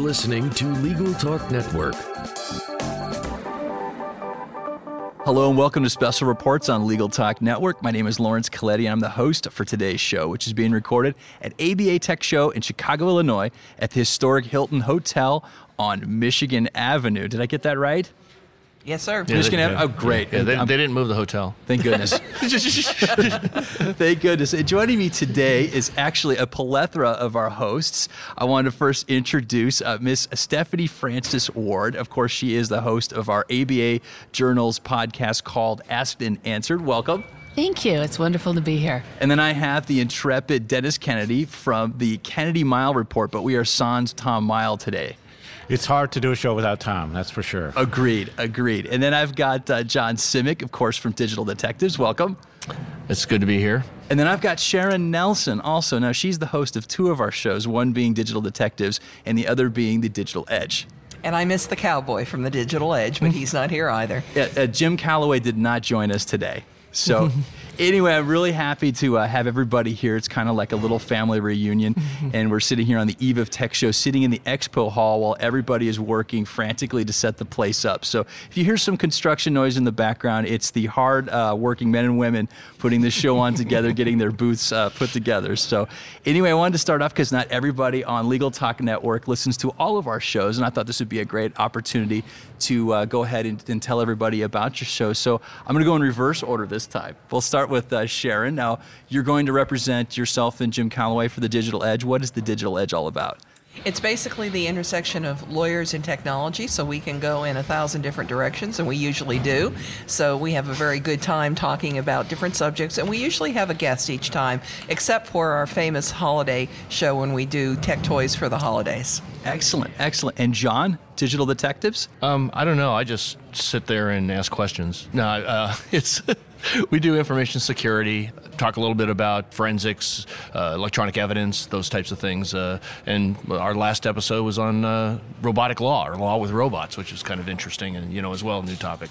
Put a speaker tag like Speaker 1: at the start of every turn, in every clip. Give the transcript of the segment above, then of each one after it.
Speaker 1: listening to Legal Talk Network.
Speaker 2: Hello and welcome to Special Reports on Legal Talk Network. My name is Laurence Colletti and I'm the host for today's show, which is being recorded at ABA Tech Show in Chicago, Illinois at the historic Hilton Hotel on Michigan Avenue. Did I get that right?
Speaker 3: Yes, sir.
Speaker 2: Yeah, Michigan Avenue. Oh, great.
Speaker 4: Yeah, they, they, didn't move the hotel.
Speaker 2: Thank goodness. Thank goodness. And joining me today is actually a plethora of our hosts. I want to first introduce uh, Miss Stephanie Francis Ward. Of course, she is the host of our ABA Journals podcast called Asked and Answered. Welcome.
Speaker 5: Thank you. It's wonderful to be here.
Speaker 2: And then I have the intrepid Dennis Kennedy from the Kennedy-Mighell Report, but we are sans Tom Mighell today.
Speaker 6: It's hard to do a show without Tom, that's for sure.
Speaker 2: Agreed, agreed. And then I've got uh, John Simek, of course, from Digital Detectives. Welcome.
Speaker 4: It's good to be here.
Speaker 2: And then I've got Sharon Nelson also. Now, she's the host of two of our shows, one being Digital Detectives and the other being The Digital Edge.
Speaker 3: And I miss the cowboy from The Digital Edge, but he's not here either.
Speaker 2: Yeah, uh, Jim Calloway did not join us today. So anyway, I'm really happy to uh, have everybody here. It's kind of like a little family reunion, and we're sitting here on the eve of Tech Show, sitting in the expo hall while everybody is working frantically to set the place up. So if you hear some construction noise in the background, it's the hard uh, working men and women putting this show on together, getting their booths uh, put together. So anyway, I wanted to start off because not everybody on Legal Talk Network listens to all of our shows, and I thought this would be a great opportunity to uh, go ahead and, and, tell everybody about your show. So I'm going to go in reverse order this time. We'll start with uh, Sharon. Now, you're going to represent yourself and Jim Calloway for the Digital Edge. What is the Digital Edge all about?
Speaker 3: It's basically the intersection of lawyers and technology, so we can go in a thousand different directions, and we usually do. So we have a very good time talking about different subjects, and we usually have a guest each time, except for our famous holiday show when we do tech toys for the holidays.
Speaker 2: Excellent, excellent. And John, Digital Detectives?
Speaker 4: Um, I don't know. I just sit there and ask questions. No, uh, it's we do information security, talk a little bit about forensics, uh, electronic evidence, those types of things. Uh, and our last episode was on uh, robotic law or law with robots, which is kind of interesting and you know as well a new topic.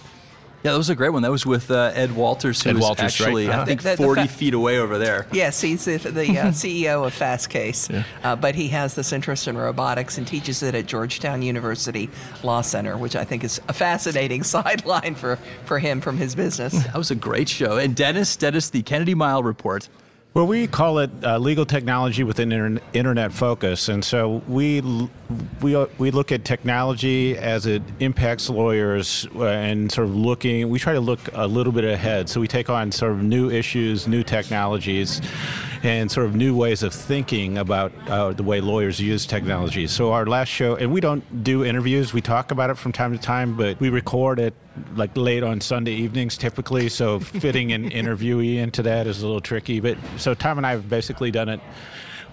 Speaker 2: Yeah, that was a great one. That was with uh, Ed Walters, who
Speaker 4: Ed Walters,
Speaker 2: actually,
Speaker 4: right?
Speaker 2: uh-huh. I think, the, the, 40 fa- feet away over there.
Speaker 3: Yes, he's the, the uh, CEO of Fastcase, yeah. uh, but he has this interest in robotics and teaches it at Georgetown University Law Center, which I think is a fascinating sideline for, for him from his business.
Speaker 2: That was a great show. And Dennis, Dennis, the Kennedy-Mighell Report.
Speaker 6: Well, we call it uh, legal technology with an inter- internet focus, and so we we we look at technology as it impacts lawyers uh, and sort of looking. We try to look a little bit ahead, so we take on sort of new issues, new technologies, and sort of new ways of thinking about uh, the way lawyers use technology. So our last show, and we don't do interviews. We talk about it from time to time, but we record it like late on Sunday evenings typically, so fitting an interviewee into that is a little tricky. But so Tom and I have basically done it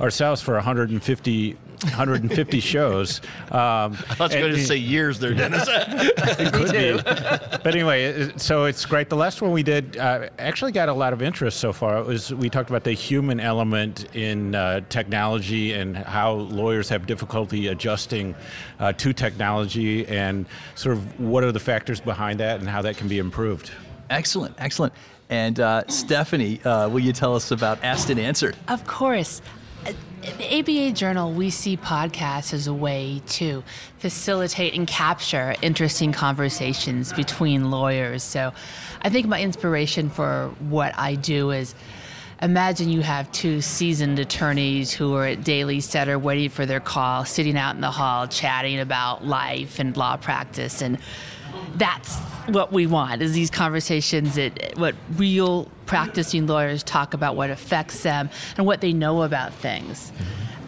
Speaker 6: ourselves for 150 150 shows.
Speaker 4: Um, I thought you were going to say years there, Dennis.
Speaker 3: it could be.
Speaker 6: But anyway, so it's great. The last one we did uh, actually got a lot of interest so far. It was we talked about the human element in uh, technology and how lawyers have difficulty adjusting uh, to technology and sort of what are the factors behind that and how that can be improved.
Speaker 2: Excellent, excellent. And uh, Stephanie, uh, will you tell us about Asked and Answered?
Speaker 5: Of course the ABA Journal, we see podcasts as a way to facilitate and capture interesting conversations between lawyers. So I think my inspiration for what I do is imagine you have two seasoned attorneys who are at daily setter waiting for their call, sitting out in the hall chatting about life and law practice and that's what we want is these conversations that what real practicing lawyers talk about what affects them and what they know about things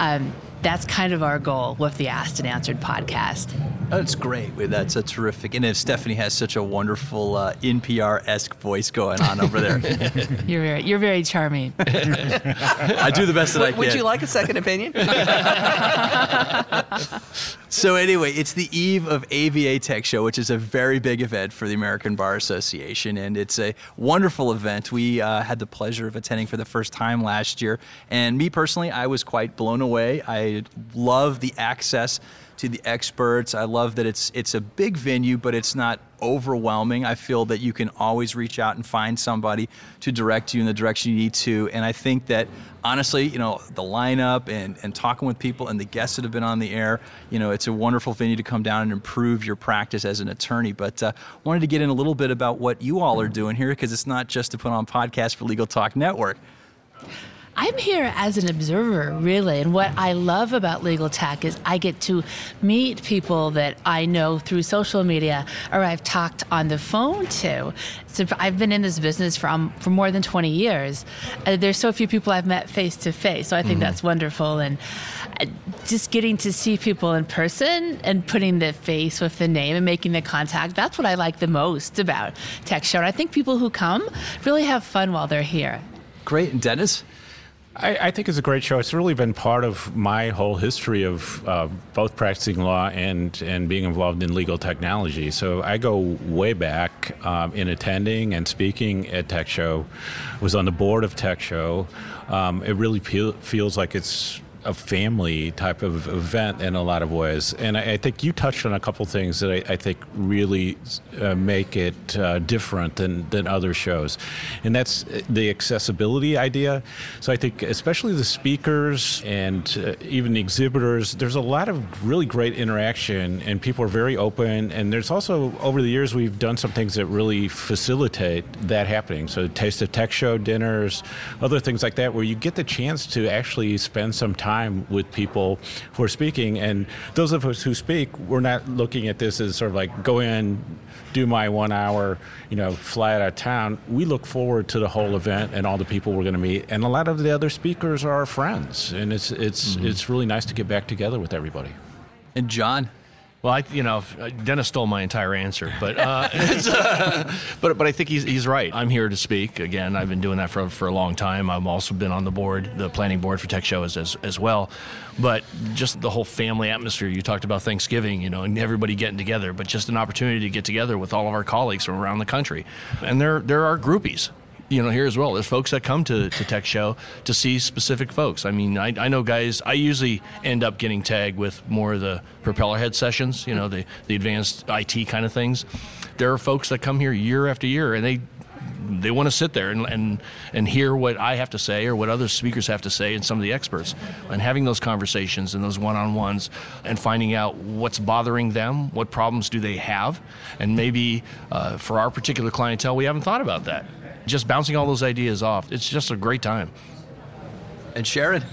Speaker 5: um, that's kind of our goal with the Asked and Answered podcast.
Speaker 2: That's great. That's a terrific. And if Stephanie has such a wonderful uh, NPR esque voice going on over there,
Speaker 5: you're very, you're very charming.
Speaker 2: I do the best that I can.
Speaker 3: Would you like a second opinion?
Speaker 2: so anyway, it's the eve of ABA Tech Show, which is a very big event for the American Bar Association, and it's a wonderful event. We uh, had the pleasure of attending for the first time last year, and me personally, I was quite blown away. I love the access to the experts. I love that it's it's a big venue, but it's not overwhelming. I feel that you can always reach out and find somebody to direct you in the direction you need to. And I think that honestly, you know, the lineup and, and talking with people and the guests that have been on the air, you know, it's a wonderful venue to come down and improve your practice as an attorney. But uh, wanted to get in a little bit about what you all are doing here because it's not just to put on podcasts for Legal Talk Network.
Speaker 5: I'm here as an observer, really. And what I love about legal tech is I get to meet people that I know through social media or I've talked on the phone to. So I've been in this business for, um, for more than 20 years. Uh, there's so few people I've met face to face. So I think mm-hmm. that's wonderful. And uh, just getting to see people in person and putting the face with the name and making the contact, that's what I like the most about Tech Show. And I think people who come really have fun while they're here.
Speaker 2: Great. And Dennis?
Speaker 6: I, I, think it's a great show. It's really been part of my whole history of uh, both practicing law and, and being involved in legal technology. So I go way back um, in attending and speaking at Tech Show. Was on the board of Tech Show. Um, it really pe- feels like it's a family type of event in a lot of ways. And I, I think you touched on a couple things that I, I think really uh, make it uh, different than, than other shows. And that's the accessibility idea. So I think, especially the speakers and uh, even the exhibitors, there's a lot of really great interaction, and people are very open. And there's also, over the years, we've done some things that really facilitate that happening. So, Taste of Tech Show dinners, other things like that, where you get the chance to actually spend some time time with people who are speaking. And those of us who speak, we're not looking at this as sort of like go in, do my one hour, you know, fly out of town. We look forward to the whole event and all the people we're going to meet. And a lot of the other speakers are our friends, and it's it's mm-hmm. it's really nice to get back together with everybody.
Speaker 2: And John,
Speaker 4: well, I, you know, Dennis stole my entire answer, but uh, uh, but but I think he's he's right. I'm here to speak again. I've been doing that for for a long time. I've also been on the board, the planning board for Tech Show as as, as well. But just the whole family atmosphere. You talked about Thanksgiving, you know, and everybody getting together. But just an opportunity to get together with all of our colleagues from around the country, and there there are groupies you know here as well. There's folks that come to, to Tech Show to see specific folks. I mean, I, I know guys. I usually end up getting tagged with more of the propeller head sessions. You know, the the advanced IT kind of things. There are folks that come here year after year, and they they want to sit there and, and and hear what I have to say or what other speakers have to say and some of the experts and having those conversations and those one-on-ones and finding out what's bothering them, what problems do they have, and maybe uh, for our particular clientele, we haven't thought about that just bouncing all those ideas off. It's just a great time.
Speaker 2: And Sharon?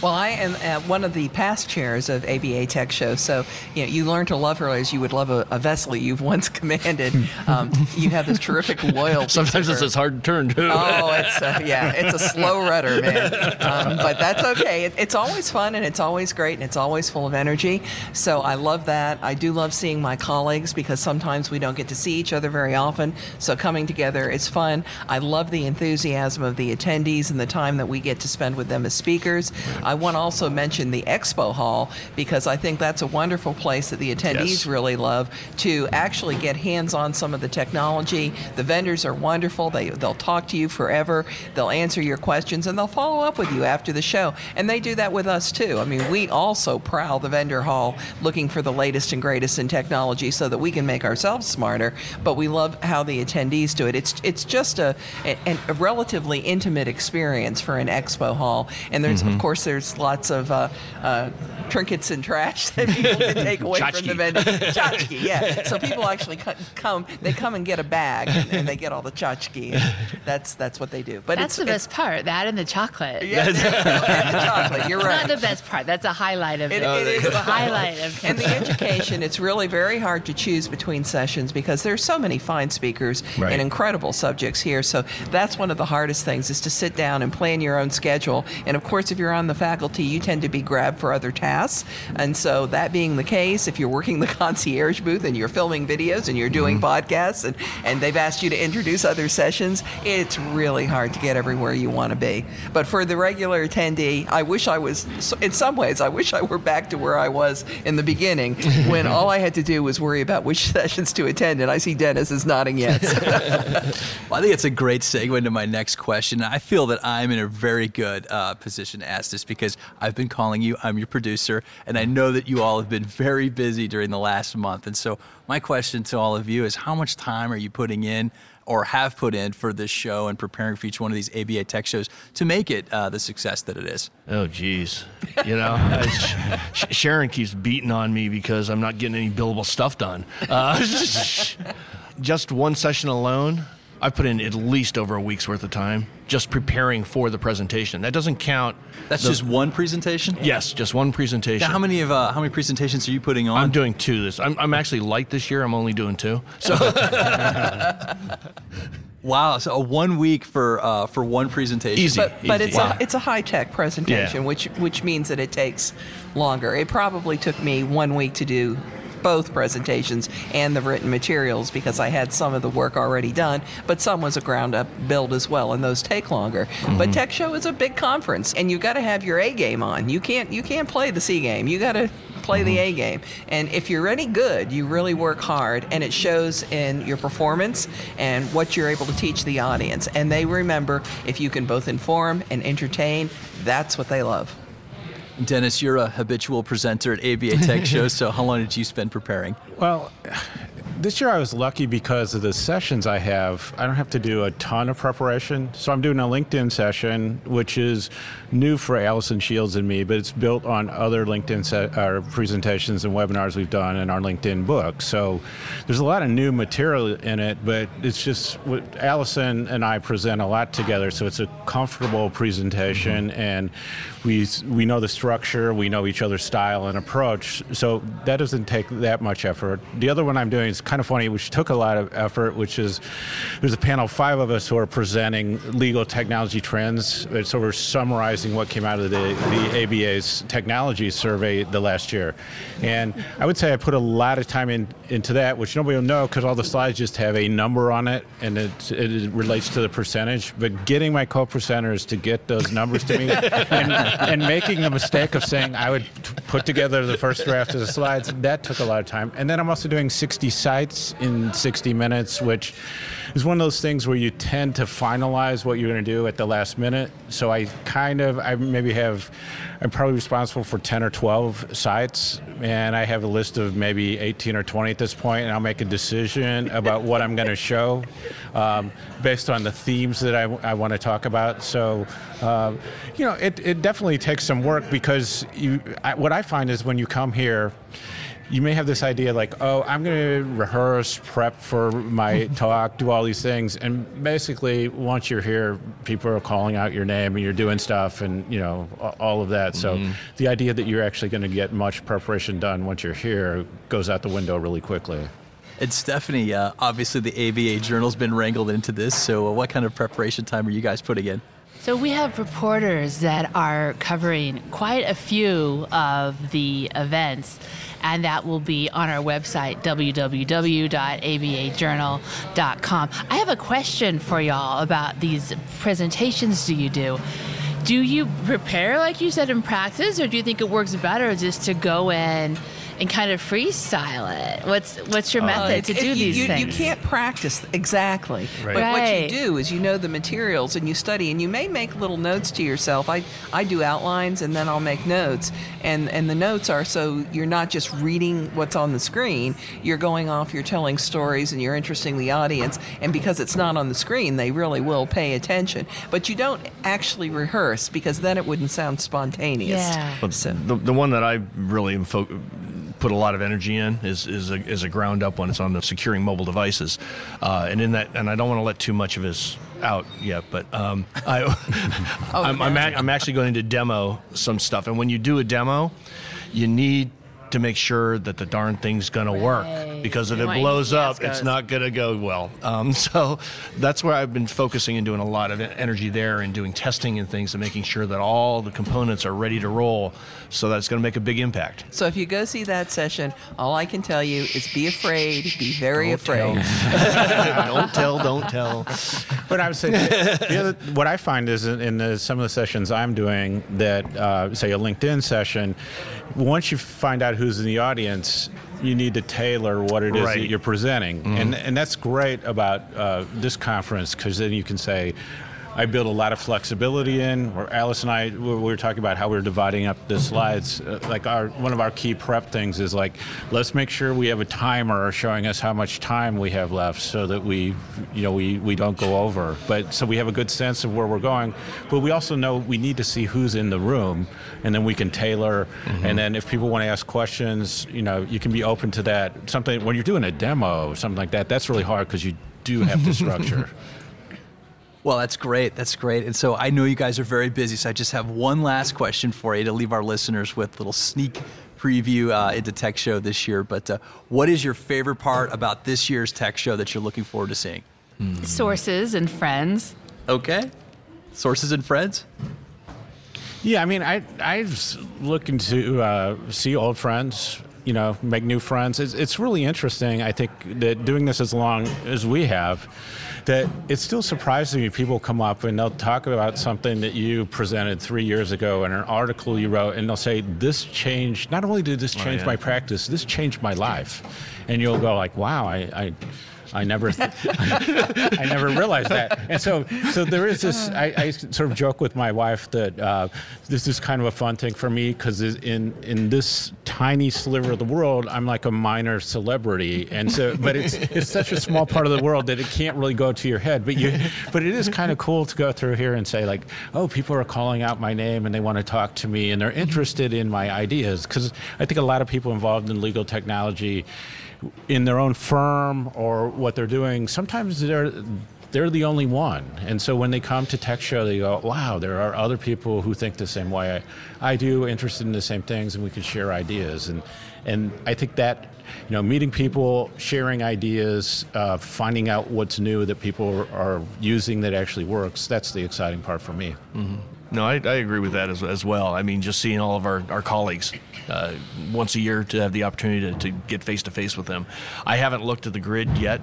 Speaker 3: Well, I am uh, one of the past chairs of ABA Tech Show, so you know you learn to love her as you would love a, a vessel you've once commanded. Um, you have this terrific loyalty.
Speaker 4: Sometimes it's hard to turn too.
Speaker 3: Oh, it's a, yeah, it's a slow rudder, man. Um, but that's okay. It, it's always fun and it's always great and it's always full of energy. So I love that. I do love seeing my colleagues because sometimes we don't get to see each other very often. So coming together is fun. I love the enthusiasm of the attendees and the time that we get to spend with them as speakers. I want to also mention the expo hall because I think that's a wonderful place that the attendees yes. really love to actually get hands on some of the technology. The vendors are wonderful. They, they'll talk to you forever, they'll answer your questions, and they'll follow up with you after the show. And they do that with us too. I mean, we also prowl the vendor hall looking for the latest and greatest in technology so that we can make ourselves smarter, but we love how the attendees do it. It's, it's just a, a, a relatively intimate experience for an expo hall. And there's, mm-hmm. of course, there's there's lots of uh, uh, trinkets and trash that people can take away from the vendor. Tchotchke, yeah. So people actually come, they come and get a bag and, and they get all the tchotchke. That's that's what they do.
Speaker 5: But that's the best part. That and the chocolate.
Speaker 3: Yeah, and the chocolate. You're right.
Speaker 5: Not the best part. That's a highlight of
Speaker 3: it.
Speaker 5: It,
Speaker 3: it is
Speaker 5: the highlight of
Speaker 3: And the education. It's really very hard to choose between sessions because there's so many fine speakers right. and incredible subjects here. So that's one of the hardest things is to sit down and plan your own schedule. And of course, if you're on the faculty, you tend to be grabbed for other tasks. And so, that being the case, if you're working the concierge booth and you're filming videos and you're doing mm-hmm. podcasts and, and they've asked you to introduce other sessions, it's really hard to get everywhere you want to be. But for the regular attendee, I wish I was, in some ways, I wish I were back to where I was in the beginning when all I had to do was worry about which sessions to attend. And I see Dennis is nodding yes.
Speaker 2: well, I think it's a great segue into my next question. I feel that I'm in a very good uh, position to ask this because because I've been calling you. I'm your producer, and I know that you all have been very busy during the last month. And so, my question to all of you is how much time are you putting in? Or have put in for this show and preparing for each one of these ABA Tech shows to make it uh, the success that it is.
Speaker 4: Oh, geez. You know, I, Sh- Sharon keeps beating on me because I'm not getting any billable stuff done. Uh, just one session alone, I've put in at least over a week's worth of time just preparing for the presentation. That doesn't count.
Speaker 2: That's
Speaker 4: the-
Speaker 2: just one presentation.
Speaker 4: yes, just one presentation.
Speaker 2: Now, how many of uh, how many presentations are you putting on?
Speaker 4: I'm doing two this. I'm, I'm actually light this year. I'm only doing two. So
Speaker 2: wow, so a one week for uh, for one presentation.
Speaker 4: Easy.
Speaker 3: But, but it's
Speaker 4: Wow.
Speaker 3: a it's a high tech presentation,
Speaker 4: Yeah.
Speaker 3: which which means that it takes longer. It probably took me one week to do both presentations and the written materials because I had some of the work already done, but some was a ground up build as well, and those take longer. But mm-hmm. Tech Show is a big conference, and you've got to have your A game on. You can't you can't play the C game. You got to play the mm-hmm. A game. And if you're any good, you really work hard, and it shows in your performance and what you're able to teach the audience. And they remember if you can both inform and entertain, that's what they love.
Speaker 2: Dennis, you're a habitual presenter at ABA Tech shows. So how long did you spend preparing?
Speaker 6: Well, this year I was lucky because of the sessions I have. I don't have to do a ton of preparation. So I'm doing a LinkedIn session, which is new for Allison Shields and me, but it's built on other LinkedIn se- uh, presentations and webinars we've done in our LinkedIn book. So there's a lot of new material in it, but it's just what Allison and I present a lot together. So it's a comfortable presentation, and we we know the structure, we know each other's style and approach. So that doesn't take that much effort. The other one I'm doing is kind of funny, which took a lot of effort, which is there's a panel of five of us who are presenting legal technology trends. So we're summarizing what came out of the, the ABA's technology survey the last year. And I would say I put a lot of time in, into that, which nobody will know because all the slides just have a number on it and it, it relates to the percentage. But getting my co-presenters to get those numbers to me and, and making the mistake of saying I would put together the first draft of the slides, that took a lot of time. And then I'm also doing 60 sites in 60 minutes, which is one of those things where you tend to finalize what you're going to do at the last minute. So I kind of, I maybe have, I'm probably responsible for 10 or 12 sites, and I have a list of maybe 18 or 20 at this point, and I'll make a decision about what I'm going to show um, based on the themes that I, I want to talk about. So, uh, you know, it, it definitely takes some work because you, I, what I find is when you come here, you may have this idea like, oh, I'm going to rehearse, prep for my talk, do all these things, and basically once you're here, people are calling out your name and you're doing stuff, and you know all of that. So the idea that you're actually going to get much preparation done once you're here goes out the window really quickly.
Speaker 2: And Stephanie, uh, obviously the ABA Journal's been wrangled into this. So uh, what kind of preparation time are you guys putting in?
Speaker 5: So we have reporters that are covering quite a few of the events, and that will be on our website, www.abajournal.com. I have a question for y'all about these presentations do you do? Do you prepare, like you said, in practice, or do you think it works better just to go in and kind of freestyle it? What's what's your oh. method to do
Speaker 3: it-
Speaker 5: these
Speaker 3: you,
Speaker 5: things?
Speaker 3: You can't practice exactly.
Speaker 4: Right.
Speaker 3: But what you do is you know the materials and you study and you may make little notes to yourself. I, I do outlines and then I'll make notes. And, and the notes are so you're not just reading what's on the screen, you're going off, you're telling stories and you're interesting the audience. And because it's not on the screen, they really will pay attention. But you don't actually rehearse because then it wouldn't sound spontaneous.
Speaker 5: Yeah.
Speaker 4: But the, the one that I really am fo- put a lot of energy in is is a, is a ground up one. It's on the securing mobile devices, uh, and in that, and I don't want to let too much of this out yet, but um, I, I'm, I'm, ac- I'm actually going to demo some stuff. And when you do a demo, you need to make sure that the darn thing's going to work because if
Speaker 5: You
Speaker 4: it blows up, it's not going to go well. Um, so that's where I've been focusing and doing a lot of energy there and doing testing and things and making sure that all the components are ready to roll. So that's going to make a big impact.
Speaker 3: So if you go see that session, all I can tell you is be afraid, be very
Speaker 4: Don't tell.
Speaker 3: afraid.
Speaker 4: don't tell, don't tell.
Speaker 6: But I would say the other, what I find is in, in the, some of the sessions I'm doing that, uh, say, a LinkedIn session, once you find out who's in the audience, you need to tailor what it is
Speaker 4: Right.
Speaker 6: that you're presenting, and and that's great about uh, this conference because then you can say. I build a lot of flexibility in. Where Alice and I, we were talking about how we are dividing up the slides. Uh, like our one of our key prep things is like, let's make sure we have a timer showing us how much time we have left, so that we, you know, we we don't go over. But so we have a good sense of where we're going. But we also know we need to see who's in the room, and then we can tailor. Mm-hmm. And then if people want to ask questions, you know, you can be open to that. Something when you're doing a demo, something like that, that's really hard because you do have to structure.
Speaker 2: Well, that's great. That's great. And so I know you guys are very busy, so I just have one last question for you to leave our listeners with a little sneak preview uh, into Tech Show this year. But uh, what is your favorite part about this year's Tech Show that you're looking forward to seeing?
Speaker 5: Hmm. Sources and friends.
Speaker 2: Okay. Sources and friends?
Speaker 6: Yeah, I mean, I I looking to uh, see old friends, you know, make new friends. It's, it's really interesting. I think that doing this as long as we have, that it's still surprising me. People come up and they'll talk about something that you presented three years ago in an article you wrote, and they'll say, "This changed. Not only did this oh, change oh, yeah. my practice, this changed my life." And you'll go like, "Wow, I." I I never, I, never realized that. And so, so there is this. I, I sort of joke with my wife that uh, this is kind of a fun thing for me because in in this tiny sliver of the world, I'm like a minor celebrity, and so, but it's it's such a small part of the world that it can't really go to your head. But you, but it is kind of cool to go through here and say like, oh, people are calling out my name and they want to talk to me and they're interested in my ideas because I think a lot of people involved in legal technology in their own firm or what they're doing, sometimes they're they're the only one. And so when they come to Tech Show, they go, wow, there are other people who think the same way I, I do, interested in the same things, and we can share ideas. And, and I think that, you know, meeting people, sharing ideas, uh, finding out what's new that people are using that actually works, that's the exciting part for me.
Speaker 4: Mm-hmm. No, I, I, agree with that as, as, well. I mean, just seeing all of our, our colleagues uh, once a year to have the opportunity to, to get face to face with them. I haven't looked at the grid yet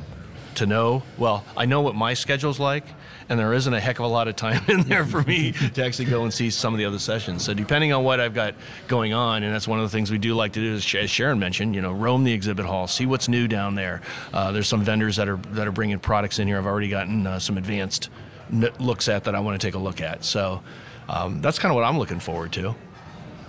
Speaker 4: to know, well, I know what my schedule's like, and there isn't a heck of a lot of time in there for me to actually go and see some of the other sessions. So depending on what I've got going on, and that's one of the things we do like to do, is, as Sharon mentioned, you know, roam the exhibit hall, see what's new down there. Uh, there's some vendors that are that are bringing products in here. I've already gotten uh, some advanced looks at that I want to take a look at. So um, that's kind of what I'm looking forward to.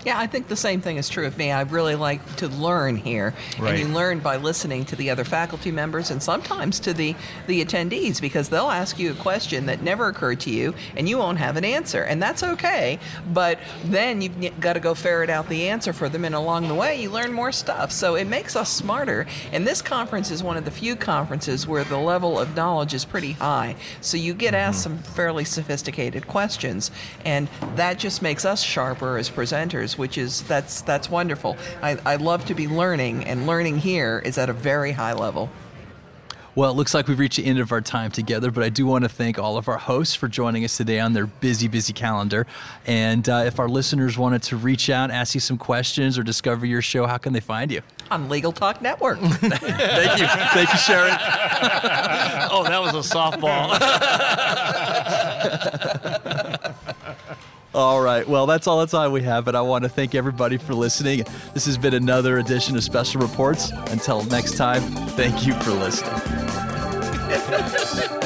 Speaker 3: Yeah, I think the same thing is true of me. I really like to learn here, right. and you learn by listening to the other faculty members and sometimes to the the attendees because they'll ask you a question that never occurred to you, and you won't have an answer, and that's okay. But then you've got to go ferret out the answer for them, and along the way you learn more stuff. So it makes us smarter. And this conference is one of the few conferences where the level of knowledge is pretty high. So you get asked mm-hmm. some fairly sophisticated questions, and that just makes us sharper as presenters which is that's that's wonderful. I, I love to be learning, and learning here is at a very high level.
Speaker 2: Well, it looks like we've reached the end of our time together, but I do want to thank all of our hosts for joining us today on their busy, busy calendar. And uh, if our listeners wanted to reach out, ask you some questions, or discover your show, how can they find you?
Speaker 3: On Legal Talk Network.
Speaker 2: thank you. Thank you, Sharon.
Speaker 4: oh, that was a softball.
Speaker 2: All right. Well, that's all the time we have, but I want to thank everybody for listening. This has been another edition of Special Reports. Until next time, thank you for listening.